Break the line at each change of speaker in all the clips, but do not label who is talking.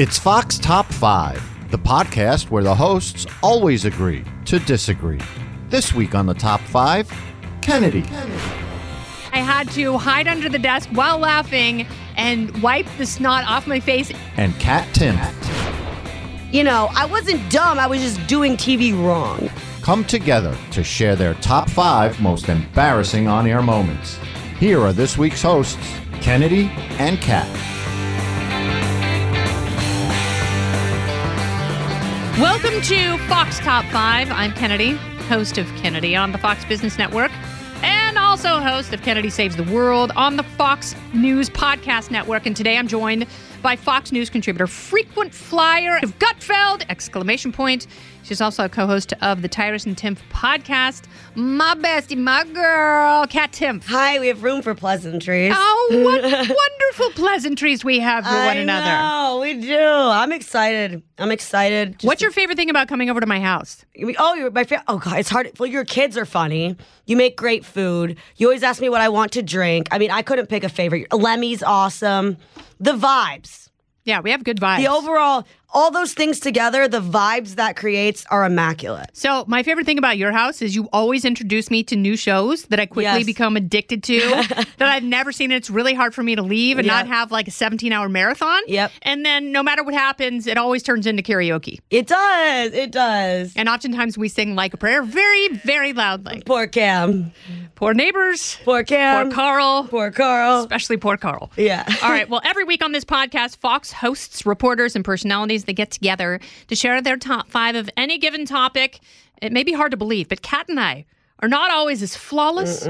It's Fox Top 5, the podcast where the hosts always agree to disagree. This week on the Top 5, Kennedy.
I had to hide under the desk while laughing and wipe the snot off my face.
And Kat Timpf
You know, I wasn't dumb, I was just doing TV wrong.
come together to share their top 5 most embarrassing on air moments. Here are this week's hosts, Kennedy and Kat.
Welcome to Fox Top 5. I'm Kennedy, host of Kennedy on the Fox Business Network, and also host of Kennedy Saves the World on the Fox News Podcast Network. And today I'm joined by Fox News contributor, frequent flyer of Gutfeld! Exclamation point. She's also a co-host of the Tyrus and Timpf podcast. My bestie, my girl, Kat Timpf.
Hi, we have room for pleasantries.
Oh, what wonderful pleasantries we have for one
I
another.
Oh, we do. I'm excited. I'm excited.
What's your favorite thing about coming over to my house?
Oh, you're my fa- Oh God, it's hard. Well, your kids are funny. You make great food. You always ask me what I want to drink. I mean, I couldn't pick a favorite. Lemmy's awesome. The vibes,
Yeah, we have good vibes.
the overall, all those things together, the vibes that creates are immaculate.
So my favorite thing about your house is you always introduce me to new shows that I quickly
Yes.
become addicted to that I've never seen. And it's really hard for me to leave and not have like a 17 hour marathon.
Yep.
And then no matter what happens, it always turns into karaoke.
It does. It does.
And oftentimes we sing like a prayer very, very loudly.
Poor Cam.
Poor neighbors.
Poor Cam.
Poor Carl.
Poor Carl.
Especially poor Carl.
Yeah.
All right. Well, every week on this podcast, Fox hosts reporters and personalities that get together to share their top five of any given topic. It may be hard to believe, but Kat and I are not always as flawless,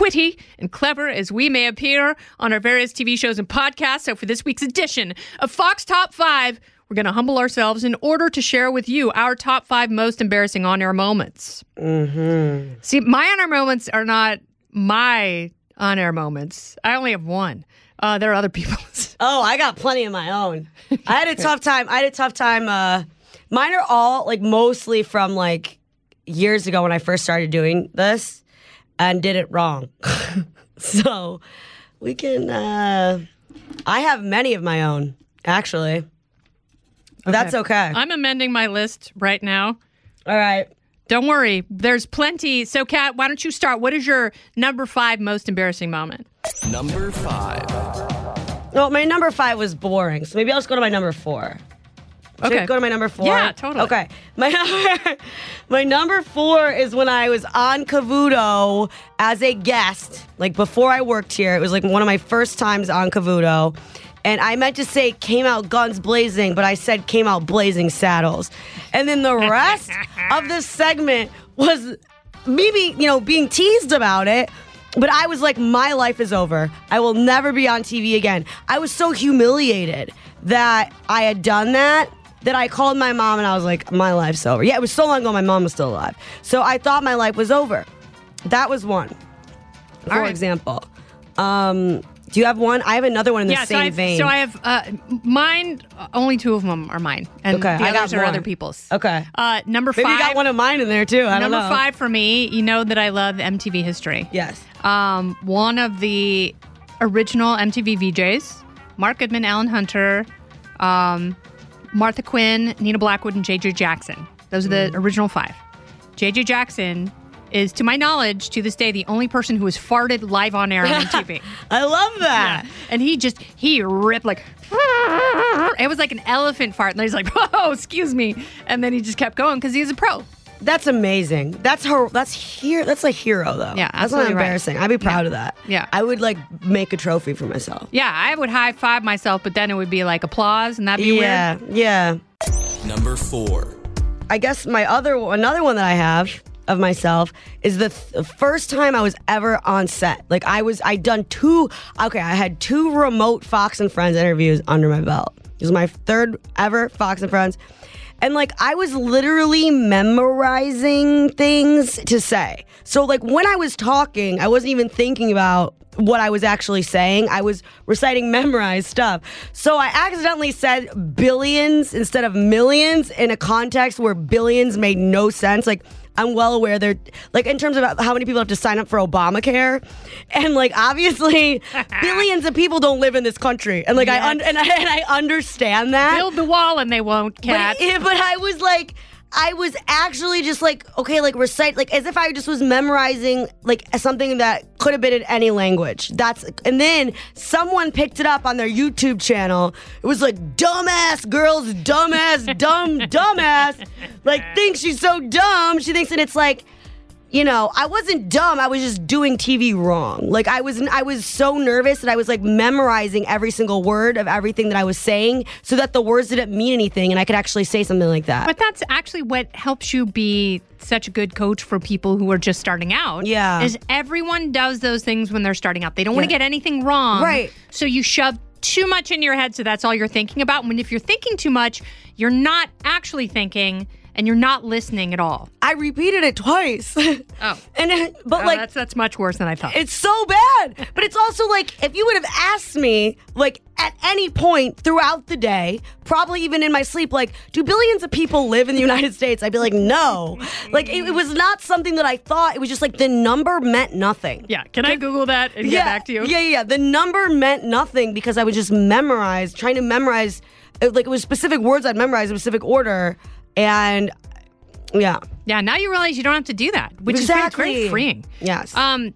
witty, and clever as we may appear on our various TV shows and podcasts. So, for this week's edition of Fox Top Five, we're going to humble ourselves in order to share with you our top five most embarrassing on air moments. Mm-hmm. See, my on air moments are not my on air moments. I only have one. Uh, there are other people's.
Oh, I got plenty of my own. I had a tough time. I had a tough time. Uh, mine are all like mostly from like years ago when I first started doing this and did it wrong. so we can. Uh, I have many of my own actually. That's okay.
I'm amending my list right now.
all right.
Don't worry, there's plenty. So, Kat, why don't you start? What is your number five most embarrassing moment?
Number five.
Well, my number five was boring, so maybe I'll just go to my number four. Should I
Okay.
go to my number four?
Yeah, totally.
Okay. My number, my number four is when I was on Cavuto as a guest, like before I worked here. It was like one of my first times on Cavuto. And I meant to say came out guns blazing, but I said came out blazing saddles. And then the rest of this segment was me being, you know, being teased about it. But I was like, my life is over. I will never be on TV again. I was so humiliated that I had done that that I called my mom and I was like, my life's over. Yeah, it was so long ago, my mom was still alive. So I thought my life was over. That was one, for
right.
example. Um, do you have one? I have another one in the
yeah, so
same
I have,
vein.
so I have uh, mine. Only two of them are mine, and
Okay,
the
I
others are
one.
other people's.
Okay.
Uh, number
Maybe
five.
you got one of mine in there too. I don't
number five for me. You know that I love MTV history.
Yes.
Um, one of the original MTV VJs, Mark Goodman, Alan Hunter, um, Martha Quinn, Nina Blackwood, and JJ Jackson. Those are the original five. JJ Jackson is, to my knowledge, to this day, the only person who has farted live on air on MTV.
I love that.
and he just, he ripped like, it was like an elephant fart. And he's like, oh, excuse me. And then he just kept going because he's a pro.
That's amazing. That's her. That's here. That's a hero, though.
Yeah,
that's not
absolutely right.
embarrassing. I'd be proud of that.
Yeah.
I would like make a trophy for myself.
Yeah, I would high five myself, but then it would be like applause, and that'd be weird.
Yeah, yeah.
Number four.
I guess my other another one that I have of myself is the th- first time I was ever on set. Like I was, I'd done two. Okay, I had two remote Fox and Friends interviews under my belt. It was my third ever Fox and Friends, and like I was literally memorizing things to say. So like when I was talking, I wasn't even thinking about what I was actually saying. I was reciting memorized stuff. So I accidentally said billions instead of millions in a context where billions made no sense. Like I'm well aware they're like in terms of how many people have to sign up for Obamacare, and like obviously billions of people don't live in this country, and like I un- and I and I understand that.
Build the wall and they won't,
But,
Kat.
but I was like, I was actually just like, okay, like recite, like as if I just was memorizing like something that could have been in any language. That's, and then someone picked it up on their YouTube channel. It was like, dumbass girls, dumbass, dumb, dumbass. Like, thinks she's so dumb. She thinks, and it's like, you know, I wasn't dumb. I was just doing TV wrong. Like I was, I was so nervous that I was like memorizing every single word of everything that I was saying, so that the words didn't mean anything, and I could actually say something like that.
But that's actually what helps you be such a good coach for people who are just starting out.
Yeah.
Is everyone does those things when they're starting out. They don't want to
Yeah.
get anything wrong.
Right.
So you shove too much in your head so that's all you're thinking about. When if you're thinking too much, you're not actually thinking and you're not listening at all.
I repeated it twice.
Oh.
and it- but
Oh,
like
that's that's much worse than I thought.
it's so bad. But it's also like if you would have asked me like at any point throughout the day, probably even in my sleep, like, do billions of people live in the United States? I'd be like, no. Like it, it was not something that I thought. It was just like the number meant nothing.
yeah. Can I Google that and
yeah,
get back to you?
Yeah, yeah, yeah. The number meant nothing because I was just memorized, trying to memorize, uh, like it was specific words I'd memorize in specific order, and yeah,
Yeah, now you realize you don't have to do that, which is very, very freeing.
yes.
Um,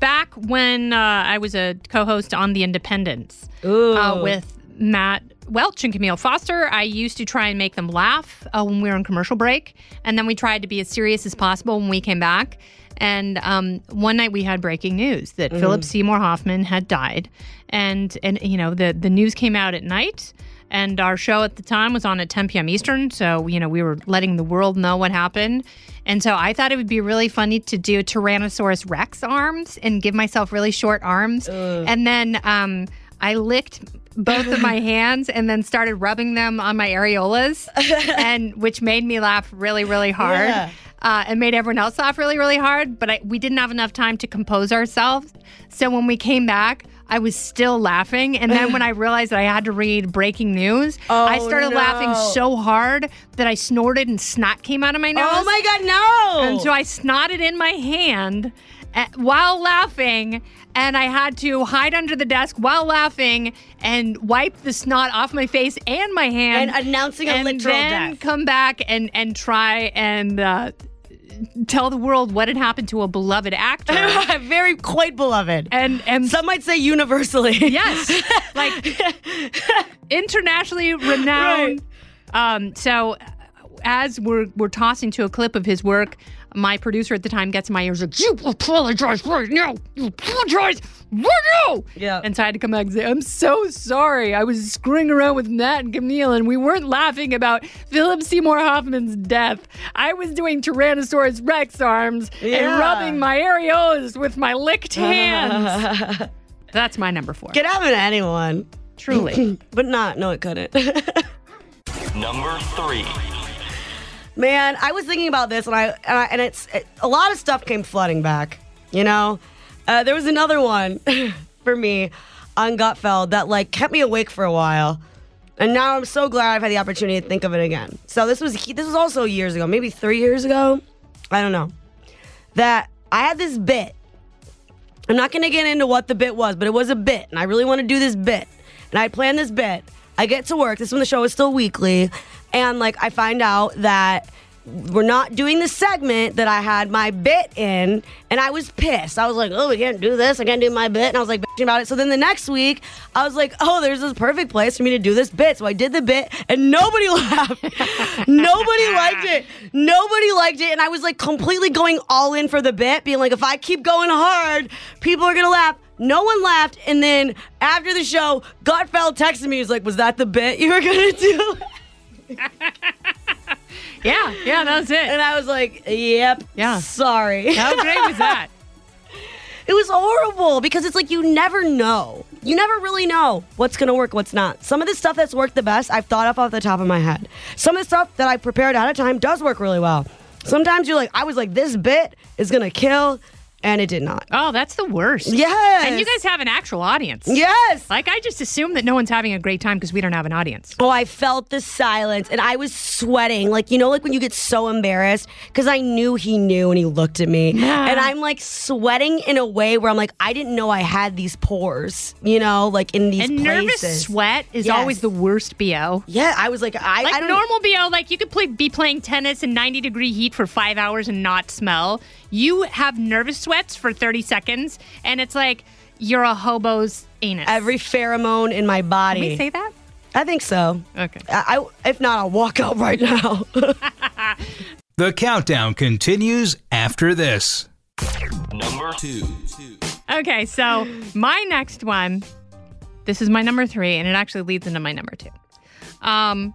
back when uh, I was a co-host on The Independents uh, with Matt Welch and Kmele Foster, I used to try and make them laugh uh, when we were on commercial break, and then we tried to be as serious as possible when we came back. And um, one night we had breaking news that Philip Seymour Hoffman had died, and and you know the the news came out at night. And our show at the time was on at 10 p.m. Eastern. So, you know, we were letting the world know what happened. And so I thought it would be really funny to do Tyrannosaurus Rex arms and give myself really short arms. And then um, I licked both of my hands and then started rubbing them on my areolas, and which made me laugh really, really hard.
Yeah.
Uh, and made everyone else laugh really, really hard. But I, we didn't have enough time to compose ourselves. So when we came back, I was still laughing. And then when I realized that I had to read breaking news, I
Oh,
started
no.
laughing so hard that I snorted and snot came out of my nose.
oh my god, no!
And so I snotted in my hand uh, while laughing, and I had to hide under the desk while laughing and wipe the snot off my face and my hand.
And announcing a
and
literal
then
death.
come back and and try and uh, tell the world what had happened to a beloved actor.
Very quite beloved.
and and
Some might say universally.
yes, like internationally renowned. Um, so as we're we're tossing to a clip of his work, my producer at the time gets in my ears like, "You apologize right now. You apologize right now."
Yeah.
And so I had to come back and say, "I'm so sorry. I was screwing around with Matt and Kmele, and we weren't laughing about Philip Seymour Hoffman's death. I was doing Tyrannosaurus Rex arms
Yeah.
and rubbing my areolas with my licked hands." That's my number four.
Could happen to anyone,
Truly.
but not. No, it couldn't.
Number three.
Man, I was thinking about this, and I and, I, and it's it, a lot of stuff came flooding back. You know, uh, there was another one for me on Gutfeld that like kept me awake for a while, and now I'm so glad I've had the opportunity to think of it again. So this was this was also years ago, maybe three years ago. I don't know. That I had this bit. I'm not gonna get into what the bit was, but it was a bit, and I really want to do this bit. And I planned this bit. I get to work. This is when the show is still weekly, and like I find out that we're not doing the segment that I had my bit in, and I was pissed. I was like, "Oh, we can't do this. I can't do my bit," and I was like bitching about it. So then the next week, I was like, "Oh, there's this perfect place for me to do this bit." So I did the bit, and nobody laughed. nobody liked it. Nobody liked it, and I was like completely going all in for the bit, being like, "If I keep going hard, people are gonna laugh." No one laughed, and then after the show, Gutfeld texted me. He was like, "Was that the bit you were gonna do?"
yeah, yeah, that was it.
And I was like, "Yep,
Yeah.
sorry."
How great was that?
It was horrible because it's like you never know. You never really know what's gonna work, what's not. Some of the stuff that's worked the best, I've thought of off the top of my head. Some of the stuff that I prepared ahead of time does work really well. Sometimes you're like, I was like, this bit is gonna kill, and it did not.
Oh, that's the worst.
Yes.
And you guys have an actual audience.
Yes.
Like, I just assume that no one's having a great time because we don't have an audience.
Oh, I felt the silence and I was sweating. Like, you know, like when you get so embarrassed because I knew he knew and he looked at me.
Yeah.
And I'm like sweating in a way where I'm like, I didn't know I had these pores, you know, like in these
And nervous sweat is
Yes.
always the worst BO.
Yeah, I was like, I,
Like
I don't
normal BO, like you could play, be playing tennis in 90 degree heat for five hours and not smell. You have nervous sweats for 30 seconds, and it's like you're a hobo's anus.
every pheromone in my body.
Can we say that?
I think so.
Okay.
I, I if not, I'll walk out right now.
The countdown continues after this.
Number two.
Okay, so my next one, this is my number three, and it actually leads into my number two. Um,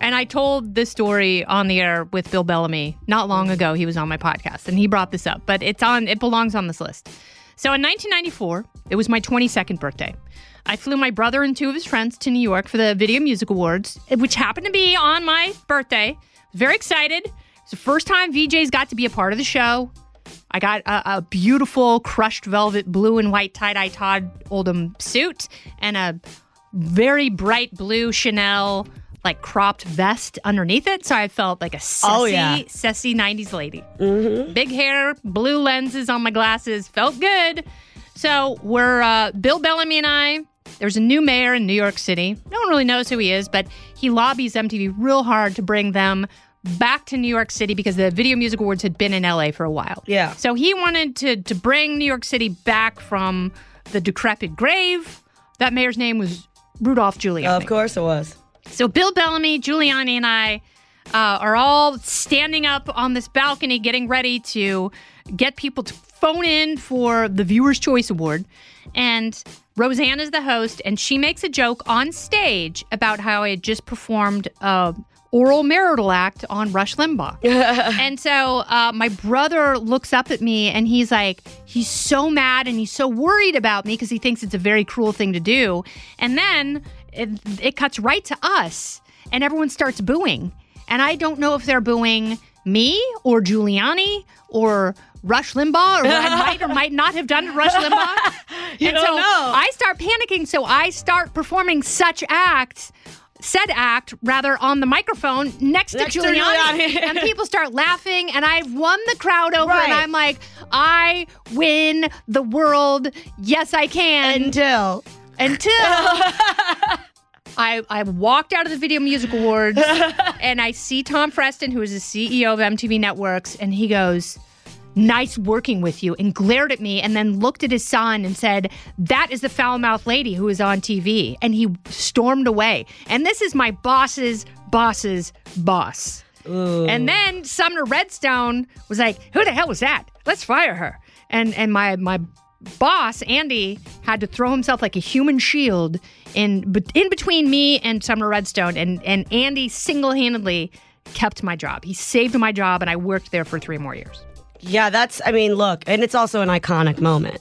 and I told this story on the air with Bill Bellamy not long ago. He was on my podcast, and he brought this up, but it's on. It belongs on this list. So in 1994, it was my 22nd birthday. I flew my brother and two of his friends to New York for the Video Music Awards, which happened to be on my birthday. Very excited. It's the first time VJs got to be a part of the show. I got a, a beautiful crushed velvet blue and white tie dye Todd Oldham suit and a very bright blue Chanel like cropped vest underneath it. So I felt like a sassy,
Oh, yeah.
sassy 90s lady. Big hair, blue lenses on my glasses, felt good. So we're uh, Bill Bellamy and I. There's a new mayor in New York City. No one really knows who he is, but he lobbies MTV real hard to bring them back to New York City because the Video Music Awards had been in LA for a while.
Yeah.
So he wanted to to bring New York City back from the decrepit grave. That mayor's name was Rudolph Giuliani.
of course it was.
So Bill Bellamy, Giuliani, and I uh, are all standing up on this balcony, getting ready to get people to phone in for the Viewer's Choice Award. And Roseanne is the host, and she makes a joke on stage about how I had just performed a oral marital act on Rush Limbaugh. and so uh, my brother looks up at me and he's like, he's so mad and he's so worried about me because he thinks it's a very cruel thing to do. And then it, it cuts right to us and everyone starts booing. And I don't know if they're booing me or Giuliani or Rush Limbaugh or I might or might not have done Rush Limbaugh.
You
and
don't
so
know.
I start panicking. So I start performing such act, said act, rather, on the microphone next,
Next
to. Giuliani. and people start laughing, and I've won the crowd over,
Right.
and I'm like, I win the world. Yes, I can.
Until
Until I, I walked out of the Video Music Awards and I see Tom Freston, who is the CEO of MTV Networks, and he goes, Nice working with you, and glared at me and then looked at his son and said, That is the foul mouthed lady who is on TV. And he stormed away. And this is my boss's boss's boss. And then Sumner Redstone was like, "Who the hell was that? Let's fire her." And and my my boss Andy had to throw himself like a human shield in in between me and Sumner Redstone, and and Andy single handedly kept my job. He saved my job, and I worked there for three more years.
Yeah, that's, I mean, look, and it's also an iconic moment.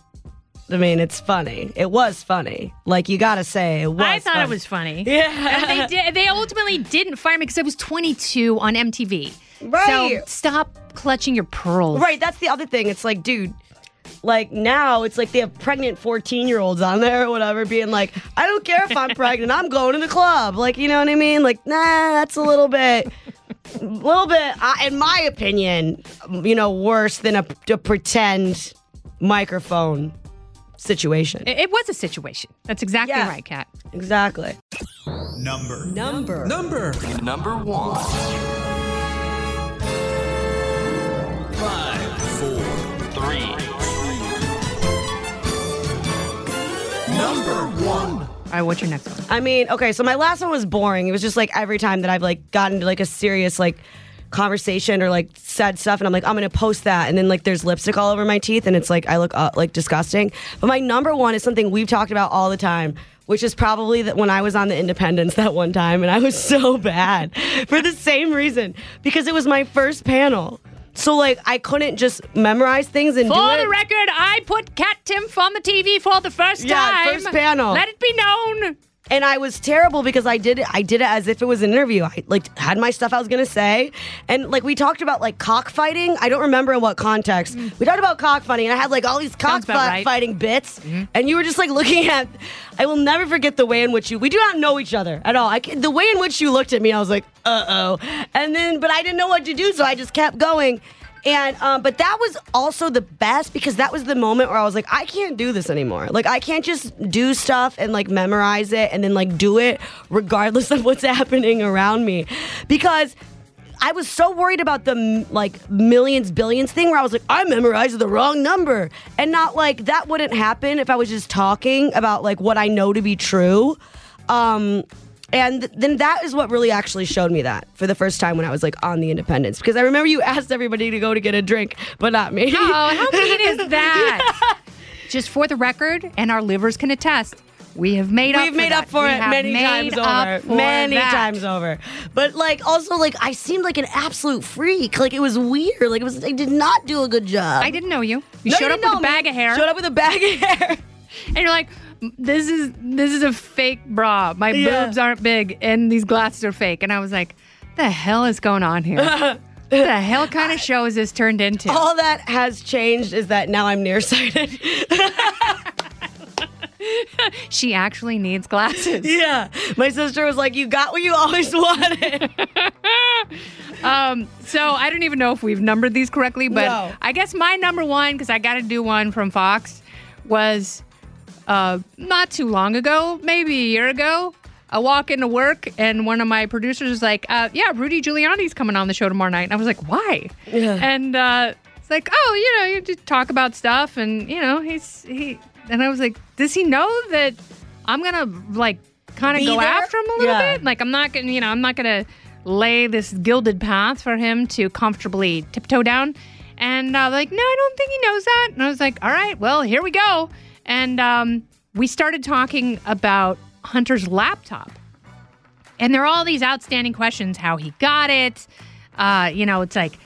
I mean, it's funny. It was funny. Like, you gotta say, it was.
I thought
funny.
it was funny.
Yeah.
And they did. They ultimately didn't fire me because I was 22 on MTV.
Right.
So stop clutching your pearls.
Right, that's the other thing. It's like, dude, like now it's like they have pregnant 14 year olds on there or whatever being like, I don't care if I'm pregnant, I'm going to the club. Like, you know what I mean? Like, nah, that's a little bit, a little bit, uh, in my opinion, you know, worse than a, a pretend microphone situation.
It, it was a situation. That's exactly
Yeah.
right, Kat.
Exactly.
Number.
Number.
Number.
Number one.
Number one.
All right, what's your next one?
I mean, okay, so my last one was boring. It was just like every time that I've like gotten into like a serious like conversation or like said stuff and I'm like, I'm gonna post that and then like there's lipstick all over my teeth and it's like I look uh, like disgusting. But my number one is something we've talked about all the time. Which is probably that when I was on the Independents that one time, and I was so bad for the same reason because it was my first panel. So like I couldn't just memorize things and
For
do it.
the record, I put Kat Timpf on the TV for the first
Yeah,
time.
first panel.
Let it be known.
And I was terrible because I did it. I did it as if it was an interview. I like had my stuff I was gonna say, and like we talked about like cockfighting. I don't remember in what context. We talked about cockfighting, and I had like all these
about right.
cockfighting bits, and you were just like looking at. I will never forget the way in which you. We do not know each other at all. I the way in which you looked at me, I was like, uh oh, and then but I didn't know what to do, so I just kept going. And um, but that was also the best because that was the moment where I was like, I can't do this anymore. Like I can't just do stuff and like memorize it and then like do it regardless of what's happening around me, because. I was so worried about the like millions, billions thing where I was like, I memorized the wrong number. And not like that wouldn't happen if I was just talking about like what I know to be true. Um, and then that is what really actually showed me that for the first time when I was like on the Independents. Because I remember you asked everybody to go to get a drink, but not me.
Oh, how mean is that? Just for the record, and our livers can attest, we have made up.
We've
for
made
that.
up for
We
it many times over. Many
that.
times over. But like also like I seemed like an absolute freak. Like it was weird. Like it was I did not do a good job.
I didn't know you. You
No,
showed up
didn't
with a bag
me.
of hair,
Showed up with a bag of hair.
and you're like, "This is this is a fake bra. My
Yeah.
boobs aren't big, and these glasses are fake." And I was like, "The hell is going on here? what the hell kind of show is this turned into?"
All that has changed is that now I'm nearsighted.
She actually needs glasses.
yeah. My sister was like, You got what you always wanted.
Um, so I don't even know if we've numbered these correctly, but
No.
I guess my number one, because I got to do one from Fox, was uh, not too long ago, maybe a year ago. I walk into work and one of my producers is like, uh, "Yeah, Rudy Giuliani's coming on the show tomorrow night." And I was like, "Why?"
Yeah.
And uh, it's like, "Oh, you know, you just talk about stuff, and you know, he's he." And I was like, "Does he know that I'm gonna like kind of go
there?
after him a little
Yeah.
bit? Like, I'm not gonna, you know, I'm not gonna lay this gilded path for him to comfortably tiptoe down." And uh, like, no, I don't think he knows that. And I was like, all right, well, here we go. And um, we started talking about Hunter's laptop. And there are all these outstanding questions how he got it. Uh, you know, it's like,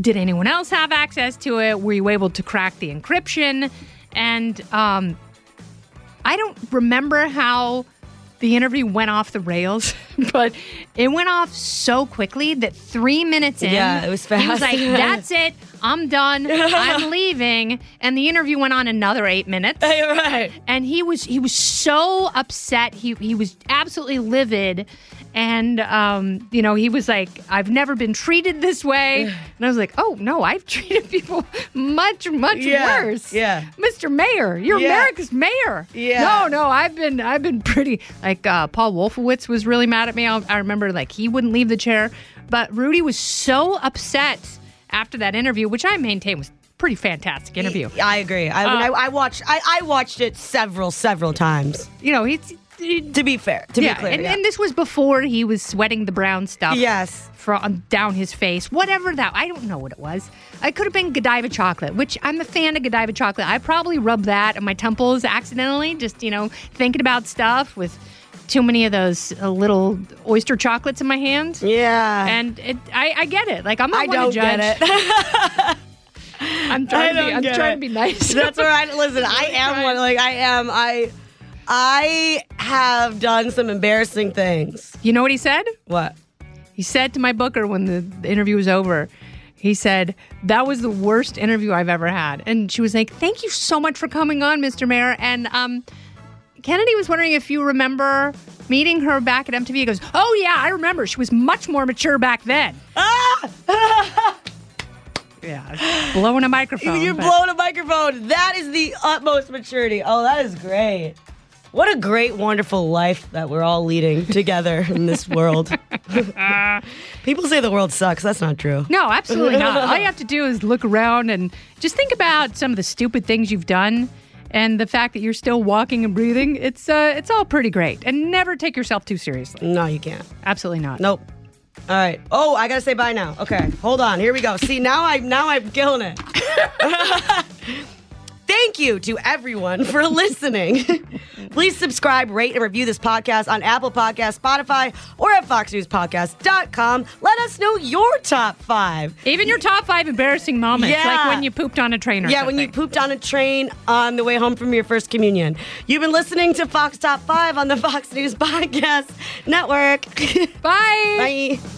did anyone else have access to it? Were you able to crack the encryption? And um, I don't remember how the interview went off the rails, but it went off so quickly that three minutes in,
Yeah, it was fast.
He was like, "That's it, I'm done, I'm leaving," and the interview went on another eight minutes.
You're right.
and he was he was so upset. He he was absolutely livid. And um you know he was like i've never been treated this way. And i was like oh no i've treated people much much
Yeah,
worse.
yeah.
mr mayor you're
Yeah.
america's mayor.
Yeah.
no no i've been i've been pretty like uh paul wolfowitz was really mad at me. I, I remember like he wouldn't leave the chair. But rudy was so upset after that interview which i maintain was pretty fantastic interview
I agree. I,
Uh,
I, I watched. I, I watched it several, several times.
you know he's he-
To be fair, to
yeah,
be clear,
and,
yeah.
and this was before he was sweating the brown stuff.
Yes.
From down his face, whatever that. I don't know what it was. It could have been Godiva chocolate, which I'm a fan of Godiva chocolate. I probably rubbed that on my temples accidentally, just you know, thinking about stuff with too many of those uh, little oyster chocolates in my hand.
yeah.
And it, I, I get it. Like I'm not
I don't
to judge.
get it.
I'm trying to be. I'm trying to be nice.
That's where I listen. I am one. Like I am. I. I have done some embarrassing things.
You know what he said?
What?
He said to my booker when the the interview was over, he said, That was the worst interview I've ever had. And she was like, Thank you so much for coming on, Mr. Mayor. And um, Kennedy was wondering if you remember meeting her back at MTV. He goes, Oh, yeah, I remember. She was much more mature back then. Ah! yeah, blowing a microphone.
You're
but-
blowing a microphone. That is the utmost maturity. Oh, that is great. What a great, wonderful life that we're all leading together in this world. People say the world sucks. That's not true.
No, absolutely not. All you have to do is look around and just think about some of the stupid things you've done and the fact that you're still walking and breathing. It's uh, it's all pretty great. And never take yourself too seriously.
No, you can't.
Absolutely not.
Nope. All right. Oh, I gotta say bye now. Okay, hold on. Here we go. See, now I now I'm killing it. Thank you to everyone for listening. Please subscribe, rate, and review this podcast on Apple Podcasts, Spotify, or at FoxNewsPodcast.com. Let us know your top five.
Even your top five embarrassing moments,
Yeah.
like when you pooped on a train or
Yeah,
something.
when you pooped on a train on the way home from your first communion. You've been listening to Fox Top 5 on the Fox News Podcast Network.
Bye.
Bye.